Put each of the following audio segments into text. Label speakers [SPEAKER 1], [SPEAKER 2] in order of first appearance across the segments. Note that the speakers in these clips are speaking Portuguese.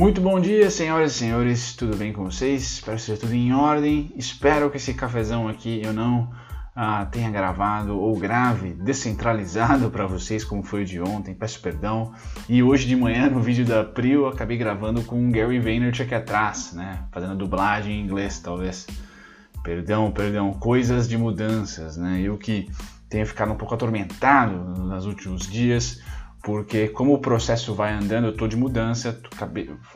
[SPEAKER 1] Muito bom dia, senhoras e senhores, tudo bem com vocês? Espero que seja tudo em ordem. Espero que esse cafezão aqui eu não ah, tenha gravado ou grave descentralizado para vocês, como foi o de ontem. Peço perdão. E hoje de manhã, no vídeo da Prio, acabei gravando com o Gary Vaynerchuk aqui atrás, né? Fazendo dublagem em inglês, talvez. Perdão, perdão. Coisas de mudanças, né? Eu que tenho ficado um pouco atormentado nos últimos dias porque como o processo vai andando, eu estou de mudança,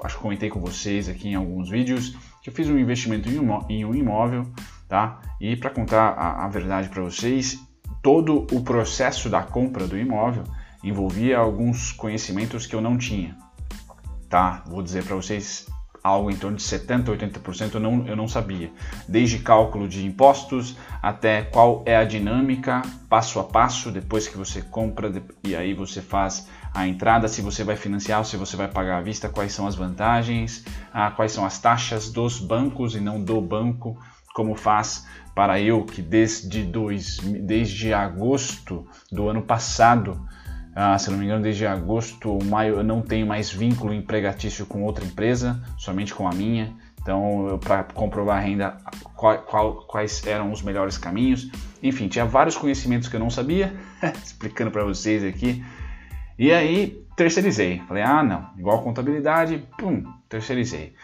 [SPEAKER 1] acho que comentei com vocês aqui em alguns vídeos, que eu fiz um investimento em um imóvel, tá? E para contar a, a verdade para vocês, todo o processo da compra do imóvel envolvia alguns conhecimentos que eu não tinha, tá? Vou dizer para vocês algo em torno de 70%, 80% eu não, eu não sabia. Desde cálculo de impostos até qual é a dinâmica passo a passo depois que você compra e aí você faz a entrada, se você vai financiar se você vai pagar à vista, quais são as vantagens, ah, quais são as taxas dos bancos e não do banco, como faz para eu que desde, dois, desde agosto do ano passado ah, se não me engano, desde agosto ou maio eu não tenho mais vínculo empregatício com outra empresa, somente com a minha. Então, para comprovar a renda, qual, qual, quais eram os melhores caminhos. Enfim, tinha vários conhecimentos que eu não sabia, explicando para vocês aqui. E aí, terceirizei. Falei, ah, não, igual contabilidade, pum, terceirizei.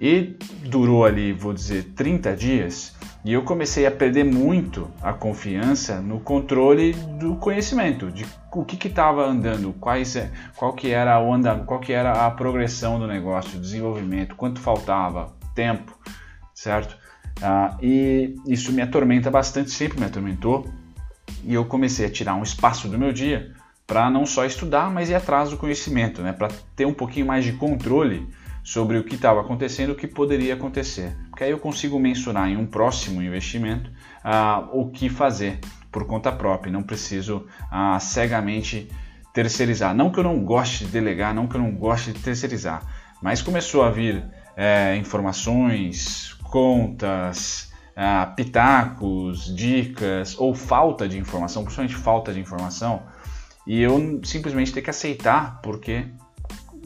[SPEAKER 1] E durou ali, vou dizer, 30 dias e eu comecei a perder muito a confiança no controle do conhecimento, de o que estava andando, quais, é, qual que era o anda, qual que era a progressão do negócio, desenvolvimento, quanto faltava, tempo, certo? Ah, e isso me atormenta bastante, sempre me atormentou. E eu comecei a tirar um espaço do meu dia para não só estudar, mas ir atrás do conhecimento, né? Para ter um pouquinho mais de controle sobre o que estava acontecendo, o que poderia acontecer. Porque aí eu consigo mensurar em um próximo investimento ah, o que fazer por conta própria, não preciso ah, cegamente terceirizar. Não que eu não goste de delegar, não que eu não goste de terceirizar, mas começou a vir é, informações, contas, ah, pitacos, dicas ou falta de informação, principalmente falta de informação, e eu simplesmente ter que aceitar porque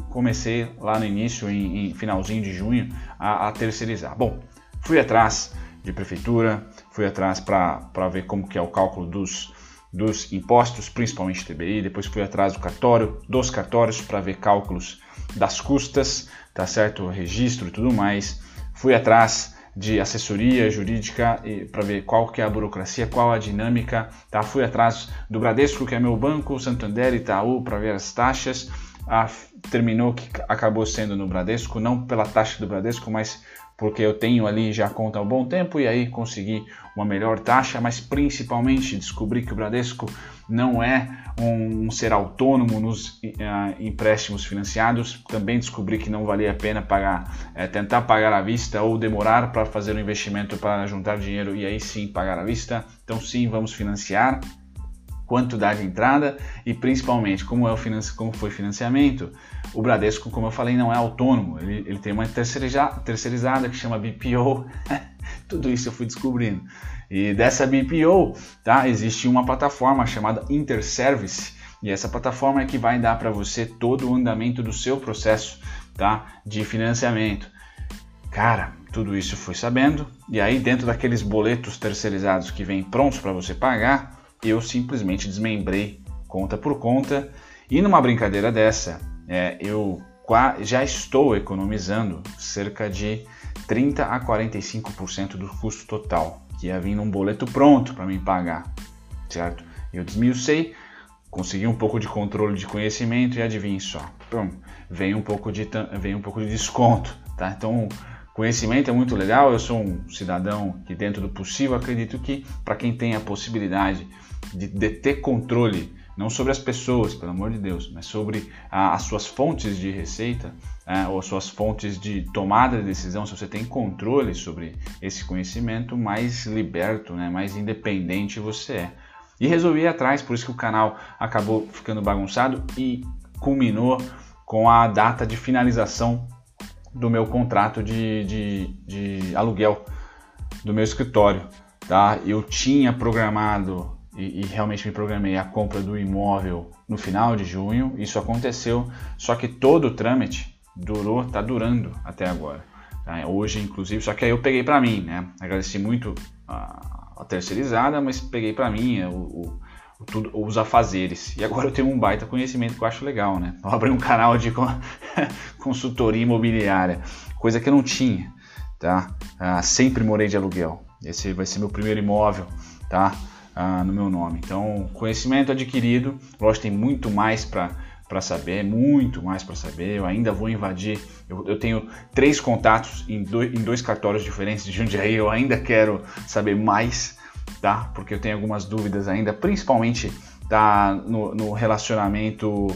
[SPEAKER 1] comecei lá no início, em, em finalzinho de junho, a, a, terceirizar. Bom, fui atrás de prefeitura, fui atrás para ver como que é o cálculo dos, dos impostos, principalmente TBI, depois fui atrás do cartório, dos cartórios para ver cálculos das custas, tá certo, registro e tudo mais. Fui atrás de assessoria jurídica para ver qual que é a burocracia, qual a dinâmica, tá? Fui atrás do Bradesco, que é meu banco, Santander, Itaú, para ver as taxas a, terminou que acabou sendo no Bradesco, não pela taxa do Bradesco, mas porque eu tenho ali já conta há um bom tempo e aí consegui uma melhor taxa, mas principalmente descobri que o Bradesco não é um, um ser autônomo nos uh, empréstimos financiados. Também descobri que não valia a pena pagar, é, tentar pagar à vista ou demorar para fazer o um investimento para juntar dinheiro e aí sim pagar à vista. Então sim, vamos financiar quanto dá de entrada e principalmente como, é o financi como foi o financiamento. O Bradesco, como eu falei, não é autônomo, ele, ele tem uma terceirizada que chama BPO. Tudo isso eu fui descobrindo. E dessa BPO, tá, existe uma plataforma chamada Interservice e essa plataforma é que vai dar para você todo o andamento do seu processo tá, de financiamento. Cara, tudo isso fui sabendo e aí dentro daqueles boletos terceirizados que vêm prontos para você pagar, eu simplesmente desmembrei conta por conta e numa brincadeira dessa é, eu já estou economizando cerca de 30 a 45% do custo total que ia vir num boleto pronto para me pagar, certo? Eu desmiucei, consegui um pouco de controle de conhecimento e adivinhe só, pum, vem um pouco de vem um pouco de desconto, tá? Então Conhecimento é muito legal, eu sou um cidadão que, dentro do possível, acredito que para quem tem a possibilidade de, de, ter controle, não sobre as pessoas, pelo amor de Deus, mas sobre ah, as suas fontes de receita ah, ou as suas fontes de tomada de decisão, se você tem controle sobre esse conhecimento, mais liberto, né, mais independente você é. E resolvi ir atrás, por isso que o canal acabou ficando bagunçado e culminou com a data de finalização do meu contrato de, de, de aluguel do meu escritório. Tá? Eu tinha programado e, e, realmente me programei a compra do imóvel no final de junho. Isso aconteceu, só que todo o trâmite Durou, tá durando até agora. Tá? Hoje, inclusive, só que aí eu peguei para mim, né? Agradeci muito a, a terceirizada, mas peguei para mim o, o, tudo, os afazeres. E agora eu tenho um baita conhecimento que eu acho legal, né? Eu abri um canal de consultoria imobiliária, coisa que eu não tinha, tá? Ah, sempre morei de aluguel. Esse vai ser meu primeiro imóvel, tá? Ah, no meu nome. Então, conhecimento adquirido, lógico, tem muito mais para para saber, muito mais para saber. Eu ainda vou invadir. Eu, eu tenho três contatos em dois, em dois, cartórios diferentes de Jundiaí. Eu ainda quero saber mais, tá? Porque eu tenho algumas dúvidas ainda, principalmente tá, no, no relacionamento,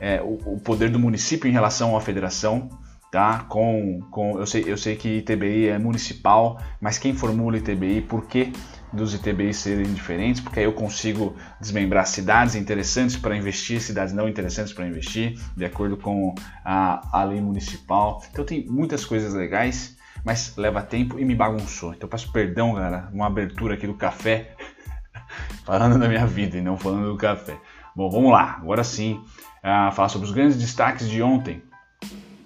[SPEAKER 1] é, o, o, poder do município em relação à federação. Tá? Com, com, eu, sei, eu sei que ITBI é municipal, mas quem formula ITBI, por que dos ITBIs serem diferentes, porque aí eu consigo desmembrar cidades interessantes para investir, cidades não interessantes para investir, de acordo com a, a lei municipal. Então tem muitas coisas legais, mas leva tempo e me bagunçou. Então peço perdão, galera, uma abertura aqui do café, falando da minha vida e não falando do café. Bom, vamos lá, agora sim, uh, falar sobre os grandes destaques de ontem,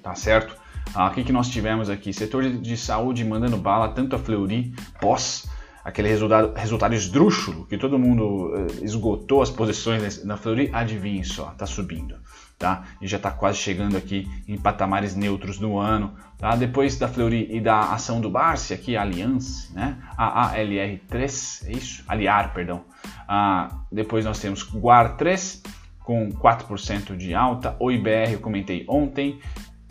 [SPEAKER 1] tá certo? Uh, o que, que nós tivemos aqui? Setor de, de saúde mandando bala, tanto a Fleury pós aquele resultado, resultado esdrúxulo que todo mundo eh, esgotou as posições na Fleury, adivinhe só, está subindo. Tá? E já está quase chegando aqui em patamares neutros no ano. Tá? Depois da Fleury e da ação do Barsi, aqui a Allianz, né? AALR3, é isso? Aliar, perdão. Ah, depois nós temos Guar 3 com 4% de alta. O IBR eu comentei ontem.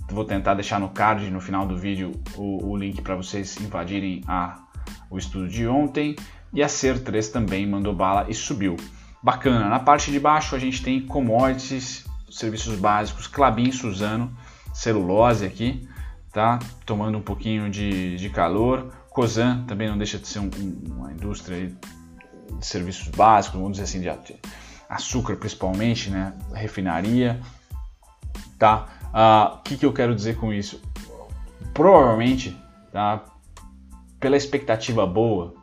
[SPEAKER 1] Vou tentar deixar no card no final do vídeo o, o link para vocês invadirem a o estudo de ontem, e a Ser 3 também mandou bala e subiu. Bacana, na parte de baixo a gente tem commodities, serviços básicos, Clabin, Suzano, celulose aqui, tá? Tomando um pouquinho de, de calor. Cosan também não deixa de ser um, uma indústria de serviços básicos, vamos dizer assim, de açúcar principalmente, né? Refinaria, tá? O uh, ah, que, que eu quero dizer com isso? Provavelmente, tá? Pela expectativa boa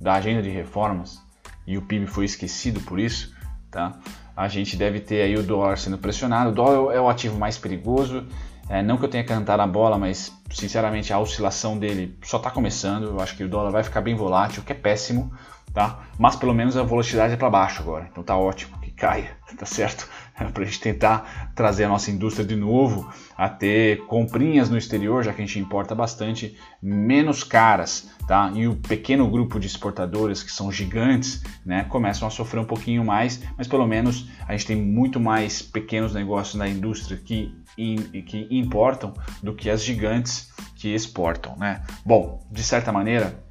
[SPEAKER 1] da agenda de reformas, e o PIB foi esquecido por isso, tá? a gente deve ter aí o dólar sendo pressionado. O dólar é o ativo mais perigoso. É, não que eu tenha cantado a bola, mas sinceramente a oscilação dele só está começando. Eu acho que o dólar vai ficar bem volátil, o que é péssimo, tá? Mas pelo menos a volatilidade é para baixo agora, então tá ótimo caia, tá certo? para a gente tentar trazer a nossa indústria de novo a ter comprinhas no exterior, já que a gente importa bastante, menos caras, tá? E o pequeno grupo de exportadores, que são gigantes, né, começam a sofrer um pouquinho mais, mas pelo menos a gente tem muito mais pequenos negócios na indústria que, que importam do que as gigantes que exportam, né? Bom, de certa maneira,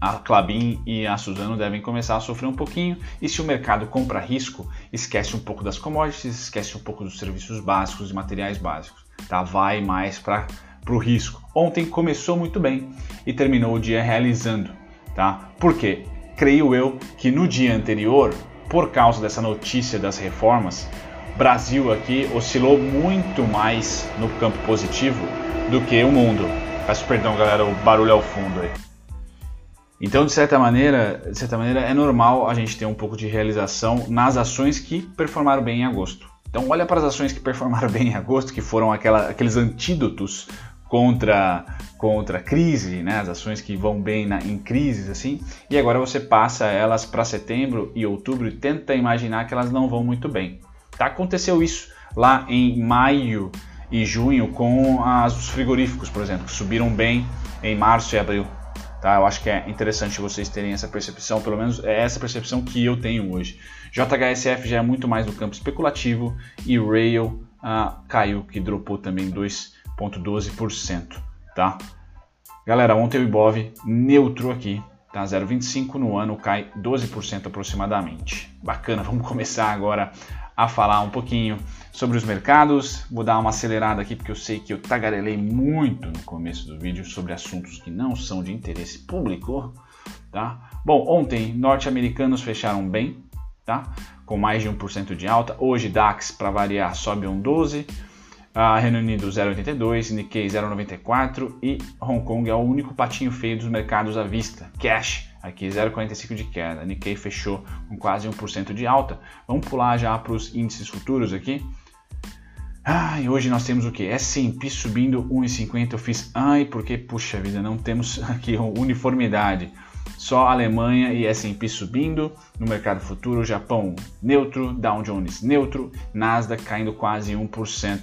[SPEAKER 1] a Clabin e a Suzano devem começar a sofrer um pouquinho. E se o mercado compra risco, esquece um pouco das commodities, esquece um pouco dos serviços básicos e materiais básicos, tá? Vai mais para o risco. Ontem começou muito bem e terminou o dia realizando, tá? Por quê? Creio eu que no dia anterior, por causa dessa notícia das reformas, Brasil aqui oscilou muito mais no campo positivo do que o mundo. Peço perdão, galera, o barulho ao fundo aí. Então, de certa maneira, de certa maneira, é normal a gente ter um pouco de realização nas ações que performaram bem em agosto. Então, olha para as ações que performaram bem em agosto, que foram aquela, aqueles antídotos contra contra a crise, né? As ações que vão bem na, em crises assim. E agora você passa elas para setembro e outubro e tenta imaginar que elas não vão muito bem. Tá? Aconteceu isso lá em maio e junho com as, os frigoríficos, por exemplo, que subiram bem em março e abril. Tá? Eu acho que é interessante vocês terem essa percepção, pelo menos é essa percepção que eu tenho hoje. JHSF já é muito mais no campo especulativo e Rail ah, caiu, que dropou também 2,12%. Tá? Galera, ontem o Ibov neutro aqui, tá? 0,25 no ano, cai 12% aproximadamente. Bacana, vamos começar agora a falar um pouquinho sobre os mercados. Vou dar uma acelerada aqui porque eu sei que eu tagarelei muito no começo do vídeo sobre assuntos que não são de interesse público, tá? Bom, ontem norte-americanos fecharam bem, tá? Com mais de 1% de alta. Hoje DAX para variar sobe um 12. A Reino Unido 0,82, Nikkei 0,94 e Hong Kong é o único patinho feio dos mercados à vista. Cash aqui 0,45 de queda. Nikkei fechou com quase 1% de alta. Vamos pular já para os índices futuros aqui. Ah, e hoje nós temos o que? S&P subindo 1,50. Eu fiz, ai, porque, puxa vida, não temos aqui uniformidade. Só Alemanha e S&P subindo. No mercado futuro, Japão neutro, Dow Jones neutro, Nasdaq caindo quase 1%.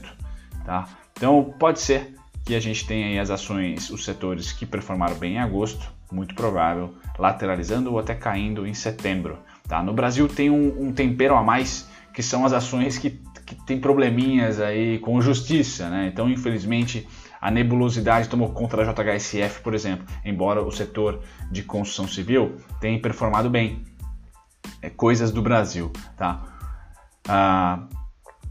[SPEAKER 1] Tá? Então, pode ser que a gente tenha aí as ações, os setores que performaram bem em agosto, muito provável, lateralizando ou até caindo em setembro. Tá? No Brasil tem um, um tempero a mais, que são as ações que que tem probleminhas aí com justiça, né? Então, infelizmente, a nebulosidade tomou conta da JHSF, por exemplo, embora o setor de construção civil tenha performado bem. É coisas do Brasil, tá? Ah,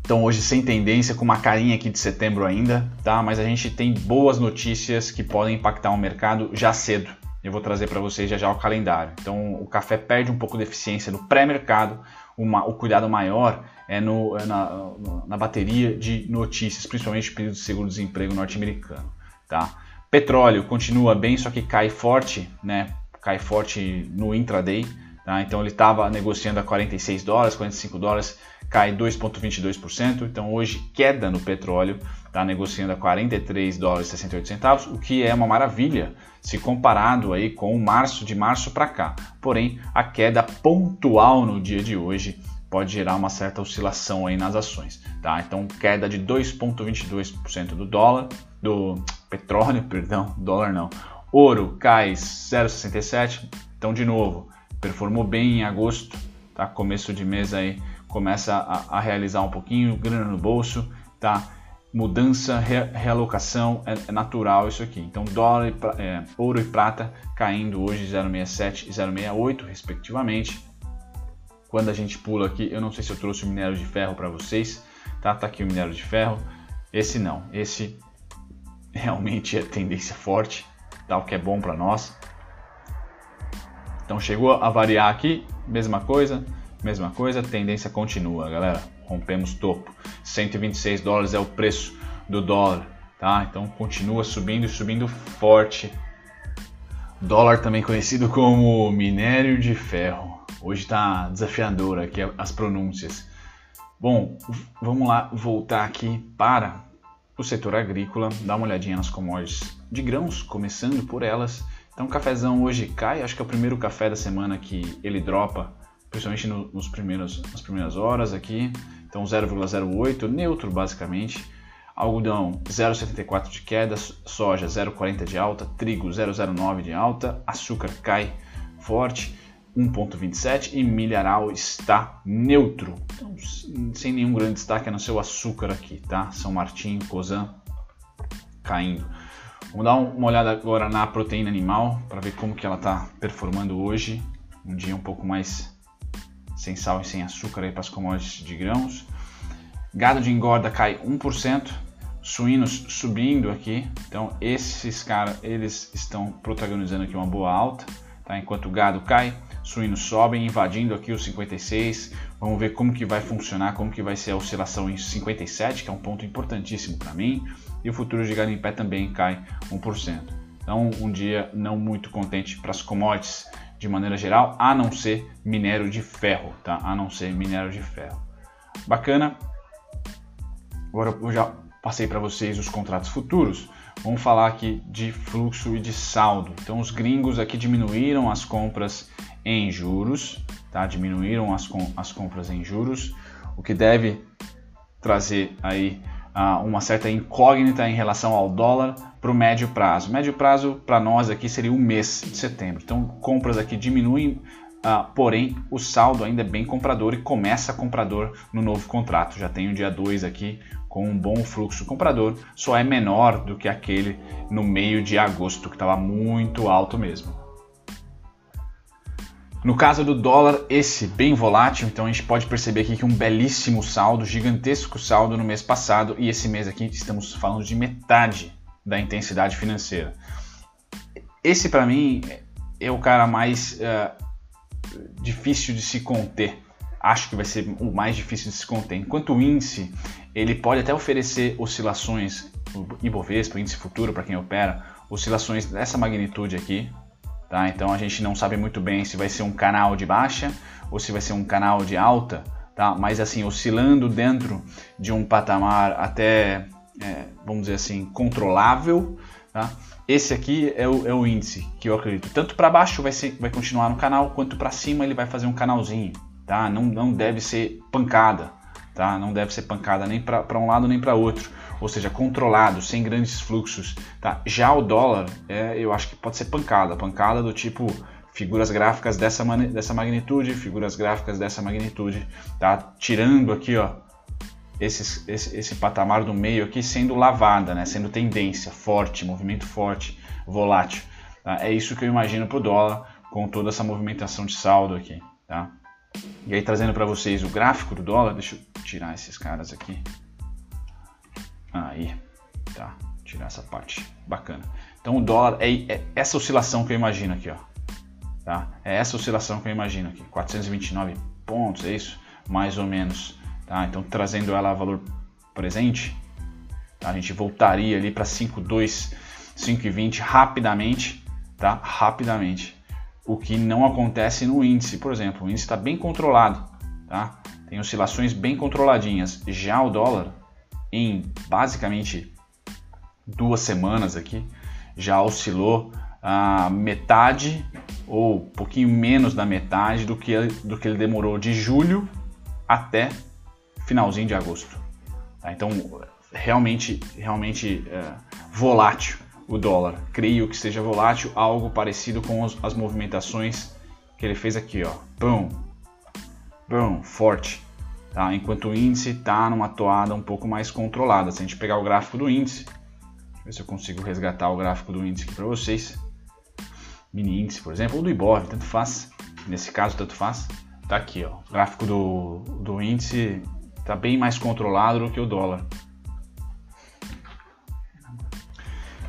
[SPEAKER 1] então hoje sem tendência, com uma carinha aqui de setembro ainda, tá? Mas a gente tem boas notícias que podem impactar o mercado já cedo. Eu vou trazer para vocês já já o calendário. Então o café perde um pouco de eficiência no pré-mercado, o cuidado maior é, no, é na, na, bateria de notícias, principalmente o período de seguro-desemprego norte-americano. Tá? Petróleo continua bem, só que cai forte, né? cai forte no intraday. Tá? Então ele estava negociando a 46 dólares, 45 dólares, cai 2,22%. Então hoje queda no petróleo, está negociando a 43 dólares e 68 centavos, o que é uma maravilha se comparado aí com março de março para cá. Porém, a queda pontual no dia de hoje pode gerar uma certa oscilação aí nas ações, tá? Então, queda de 2.22% do dólar, do petróleo, perdão, dólar não. Ouro cai 0,67. Então, de novo, performou bem em agosto, tá? Começo de mês aí começa a, a realizar um pouquinho, grana no bolso, tá? Mudança, re, realocação, é, é, natural isso aqui. Então, dólar, e, é, ouro e prata caindo hoje 0,67 e 0,68 respectivamente. Quando a gente pula aqui, eu não sei se eu trouxe o minério de ferro para vocês, tá? Tá aqui o minério de ferro. Esse não, esse realmente é tendência forte, tá? O que é bom para nós. Então chegou a variar aqui, mesma coisa, mesma coisa, tendência continua, galera rompemos topo. 126 dólares é o preço do dólar, tá? Então continua subindo e subindo forte. Dólar também conhecido como minério de ferro. Hoje está desafiador aqui as pronúncias. Bom, vamos lá voltar aqui para o setor agrícola, dar uma olhadinha nas commodities de grãos, começando por elas. Então, o cafezão hoje cai, acho que é o primeiro café da semana que ele dropa, principalmente no, nos primeiros, nas primeiras horas aqui. Então 0,08, neutro basicamente. Algodão 0,74 de queda, soja 0,40 de alta, trigo 0,09 de alta, açúcar cai forte 1,27 e milharal está neutro. Então, sem nenhum grande destaque a não ser o açúcar aqui, tá? São Martinho, Cosan caindo. Vamos dar uma olhada agora na proteína animal para ver como que ela está performando hoje. Um dia um pouco mais sem sal e sem açúcar para as commodities de grãos. Gado de engorda cai 1%, suínos subindo aqui. Então esses caras eles estão protagonizando aqui uma boa alta, tá? Enquanto o gado cai, suínos sobem, invadindo aqui os 56. Vamos ver como que vai funcionar, como que vai ser a oscilação em 57, que é um ponto importantíssimo para mim. E o futuro de gado em pé também cai 1%. Então, um dia não muito contente para as commodities de maneira geral, a não ser minério de ferro, tá? A não ser minério de ferro. Bacana. Agora eu já passei para vocês os contratos futuros. Vamos falar aqui de fluxo e de saldo. Então os gringos aqui diminuíram as compras em juros, tá? Diminuíram as, com, as compras em juros, o que deve trazer aí uma certa incógnita em relação ao dólar para o médio prazo. Médio prazo para nós aqui seria o mês de setembro. Então compras aqui diminuem, uh, porém o saldo ainda é bem comprador e começa comprador no novo contrato. Já tem o dia 2 aqui com um bom fluxo comprador, só é menor do que aquele no meio de agosto, que estava muito alto mesmo. No caso do dólar, esse bem volátil, então a gente pode perceber aqui que um belíssimo saldo, gigantesco saldo no mês passado e esse mês aqui estamos falando de metade da intensidade financeira. Esse para mim é o cara mais uh, difícil de se conter. Acho que vai ser o mais difícil de se conter. Enquanto o índice ele pode até oferecer oscilações, o Ibovespa, o índice futuro para quem opera, oscilações dessa magnitude aqui, Tá? Então a gente não sabe muito bem se vai ser um canal de baixa ou se vai ser um canal de alta tá? Mas assim, oscilando dentro de um patamar até, é, vamos dizer assim, controlável, tá? Esse aqui é o, é o índice que eu acredito. Tanto para baixo vai, ser, vai continuar no canal, quanto para cima ele vai fazer um canalzinho, tá? Não, não deve ser pancada, tá? Não deve ser pancada nem para um lado nem para outro, ou seja, controlado, sem grandes fluxos, tá? Já o dólar, é, eu acho que pode ser pancada, pancada do tipo figuras gráficas dessa, dessa magnitude, figuras gráficas dessa magnitude, tá? Tirando aqui, ó, esse, esse, esse patamar do meio aqui sendo lavada, né? sendo tendência forte, movimento forte, volátil. Tá? É isso que eu imagino para o dólar com toda essa movimentação de saldo aqui. Tá? E aí trazendo para vocês o gráfico do dólar, deixa eu tirar esses caras aqui. Aí, tá. Tirar essa parte, bacana. Então o dólar é, é essa oscilação que eu imagino aqui, ó. Tá? É essa oscilação que eu imagino aqui, 429 pontos, é isso? Mais ou menos. Tá? Então, trazendo ela a valor presente, tá? a gente voltaria ali para 5,2, 5,20 rapidamente, tá? rapidamente. O que não acontece no índice, por exemplo, o índice está bem controlado, tá? tem oscilações bem controladinhas. Já o dólar, em basicamente duas semanas aqui, já oscilou a metade ou um pouquinho menos da metade do que, do que ele demorou de julho até finalzinho de agosto. Tá? Então, realmente, realmente é, volátil o dólar. Creio que seja volátil, algo parecido com os, as movimentações que ele fez aqui, ó. Pum, pum, forte. Tá? Enquanto o índice está numa toada um pouco mais controlada. Se a gente pegar o gráfico do índice, ver se eu consigo resgatar o gráfico do índice aqui para vocês. Mini índice, por exemplo, ou do Ibov, tanto faz. Nesse caso, tanto faz. Tá aqui, ó. O gráfico do, do índice Está bem mais controlado do que o dólar.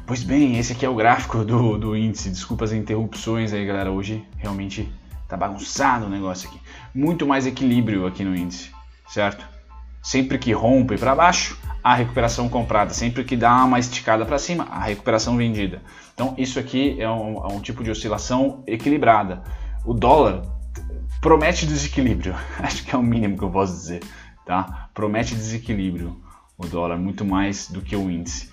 [SPEAKER 1] Pois bem, esse aqui é o gráfico do, do índice. Desculpa as interrupções aí, galera. Hoje realmente tá bagunçado o negócio aqui. Muito mais equilíbrio aqui no índice, certo? Sempre que rompe para baixo, a recuperação comprada. Sempre que dá uma esticada para cima, a recuperação vendida. Então, isso aqui é um, é um tipo de oscilação equilibrada. O dólar promete desequilíbrio. Acho que é o mínimo que eu posso dizer tá? Promete desequilíbrio o dólar muito mais do que o índice.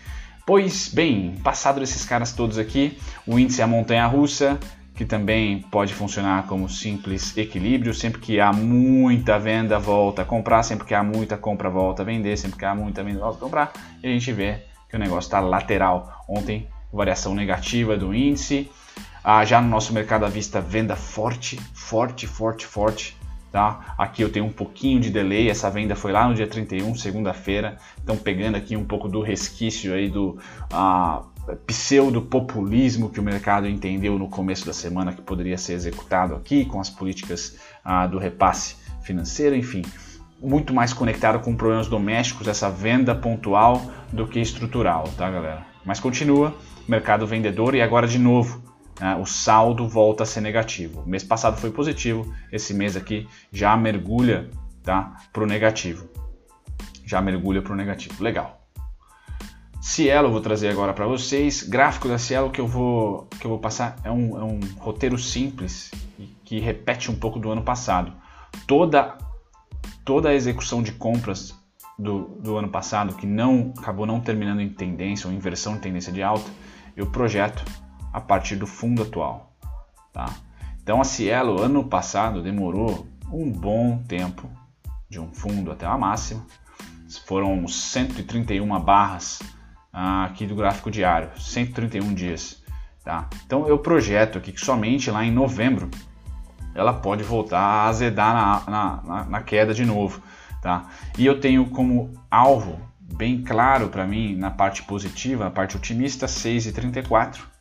[SPEAKER 1] Pois bem, passado desses caras todos aqui, o índice é a montanha russa, que também pode funcionar como simples equilíbrio, sempre que há muita venda, volta a comprar, sempre que há muita compra, volta a vender, sempre que há muita venda, volta a comprar, e a gente vê que o negócio está lateral. Ontem, variação negativa do índice, ah, já no nosso mercado à vista, venda forte, forte, forte, forte, Tá? Aqui eu tenho um pouquinho de delay, essa venda foi lá no dia 31, segunda-feira, então pegando aqui um pouco do resquício aí do uh, pseudo-populismo que o mercado entendeu no começo da semana que poderia ser executado aqui com as políticas uh, do repasse financeiro, enfim, muito mais conectado com problemas domésticos, essa venda pontual do que estrutural, tá galera? Mas continua, mercado vendedor e agora de novo, né, o saldo volta a ser negativo. Mês passado foi positivo, esse mês aqui já mergulha tá, para o negativo. Já mergulha para o negativo. Legal. Cielo, vou trazer agora para vocês. Gráfico da Cielo que eu vou, que eu vou passar é um, é um roteiro simples que repete um pouco do ano passado. Toda, toda a execução de compras do, do ano passado, que não acabou não terminando em tendência ou inversão de tendência de alta, eu projeto a partir do fundo atual. Tá? Então a Cielo ano passado demorou um bom tempo de um fundo até a máxima. Foram 131 barras ah, aqui do gráfico diário, 131 dias. Tá? Então eu projeto aqui que somente lá em novembro ela pode voltar a azedar na, na, na, queda de novo. Tá? E eu tenho como alvo bem claro para mim na parte positiva, na parte otimista, 6,34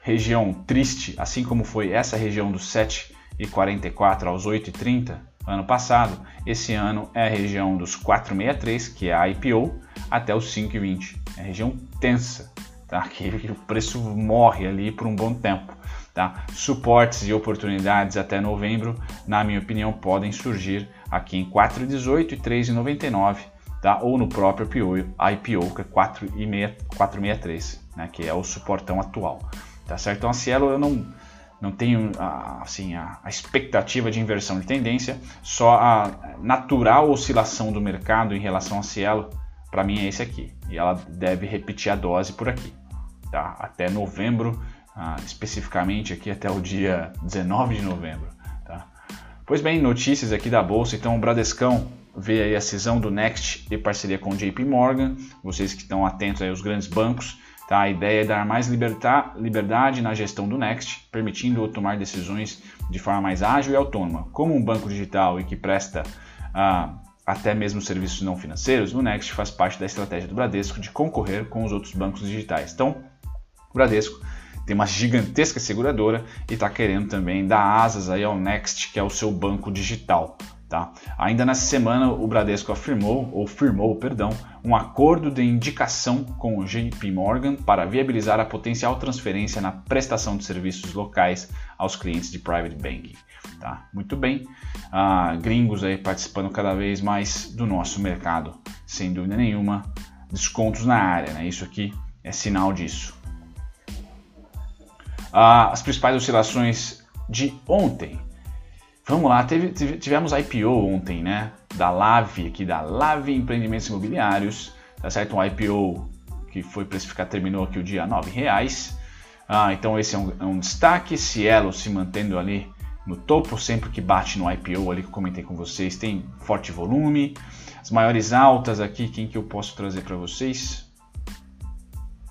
[SPEAKER 1] região triste, assim como foi essa região dos 7,44 aos 8,30 ano passado, esse ano é a região dos 4,63, que é a IPO, até os 5,20. É a região tensa, tá? que o preço morre ali por um bom tempo. Tá? Suportes e oportunidades até novembro, na minha opinião, podem surgir aqui em 4,18 e 3,99, tá? ou no próprio IPO, IPO que é 4,63, né? que é o suportão atual. Tá certo? Então a Cielo eu não, não tenho assim, a, a, expectativa de inversão de tendência, só a natural oscilação do mercado em relação a Cielo, para mim é esse aqui. E ela deve repetir a dose por aqui, tá? até novembro, ah, especificamente aqui até o dia 19 de novembro. Tá? Pois bem, notícias aqui da Bolsa, então o Bradescão vê aí a cisão do Next e parceria com o JP Morgan, vocês que estão atentos aí aos grandes bancos, Tá? A ideia é dar mais liberdade na gestão do Next, permitindo-o tomar decisões de forma mais ágil e autônoma. Como um banco digital e que presta ah, até mesmo serviços não financeiros, o Next faz parte da estratégia do Bradesco de concorrer com os outros bancos digitais. Então, o Bradesco tem uma gigantesca seguradora e está querendo também dar asas aí ao Next, que é o seu banco digital. Tá? Ainda nessa semana, o Bradesco afirmou, ou firmou, perdão, um acordo de indicação com o JP Morgan para viabilizar a potencial transferência na prestação de serviços locais aos clientes de private banking. Tá? Muito bem, ah, gringos aí participando cada vez mais do nosso mercado, sem dúvida nenhuma, descontos na área, né? isso aqui é sinal disso. Ah, as principais oscilações de ontem. Vamos lá, teve, tivemos IPO ontem, né? Da Lave, aqui da Lave Empreendimentos Imobiliários, tá certo? Um IPO que foi precificado, terminou aqui o dia R$ reais. Ah, então esse é um, é um, destaque. Cielo se mantendo ali no topo, sempre que bate no IPO ali que eu comentei com vocês, tem forte volume. As maiores altas aqui, quem que eu posso trazer para vocês?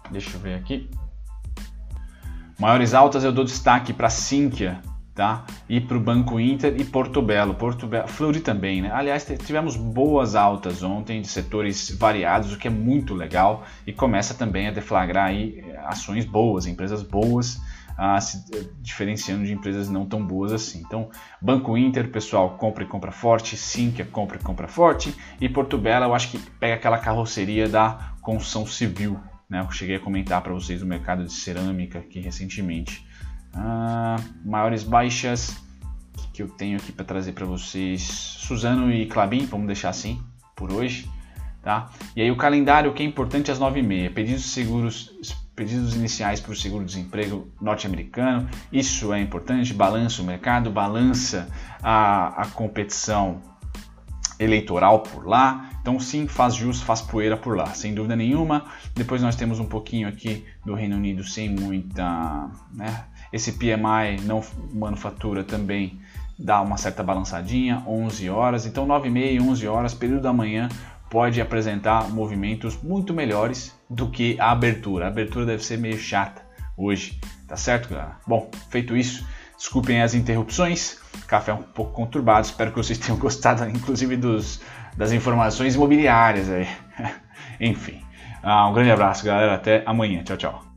[SPEAKER 1] Deixa eu ver aqui. Maiores altas eu dou destaque para Sinqia, tá? E para o Banco Inter e Porto Belo. Porto Belo, Fleury também, né? Aliás, tivemos boas altas ontem de setores variados, o que é muito legal e começa também a deflagrar aí eh, ações boas, empresas boas, ah, se diferenciando de empresas não tão boas assim. Então, Banco Inter, pessoal, compra e compra forte, Sinqia compra e compra forte e Porto Belo, eu acho que pega aquela carroceria da construção civil, né? Eu cheguei a comentar para vocês o mercado de cerâmica aqui recentemente. Ah, maiores baixas que eu tenho aqui para trazer para vocês. Suzano e Clabin, vamos deixar assim por hoje. Tá? E aí o calendário que é importante às 9h30. Pedidos seguros, pedidos iniciais para o seguro-desemprego norte-americano. Isso é importante, balança o mercado, balança a, a competição eleitoral por lá. Então sim, faz jus, faz poeira por lá, sem dúvida nenhuma. Depois nós temos um pouquinho aqui do Reino Unido sem muita, né, esse PMI não manufatura também dá uma certa balançadinha, 11 horas. Então 9 e meia, 11 horas, período da manhã, pode apresentar movimentos muito melhores do que a abertura. A abertura deve ser meio chata hoje, tá certo, galera? Bom, feito isso, desculpem as interrupções. Café um pouco conturbado, espero que vocês tenham gostado, inclusive dos, das informações imobiliárias aí. Enfim, uh, um grande abraço, galera. Até amanhã. Tchau, tchau.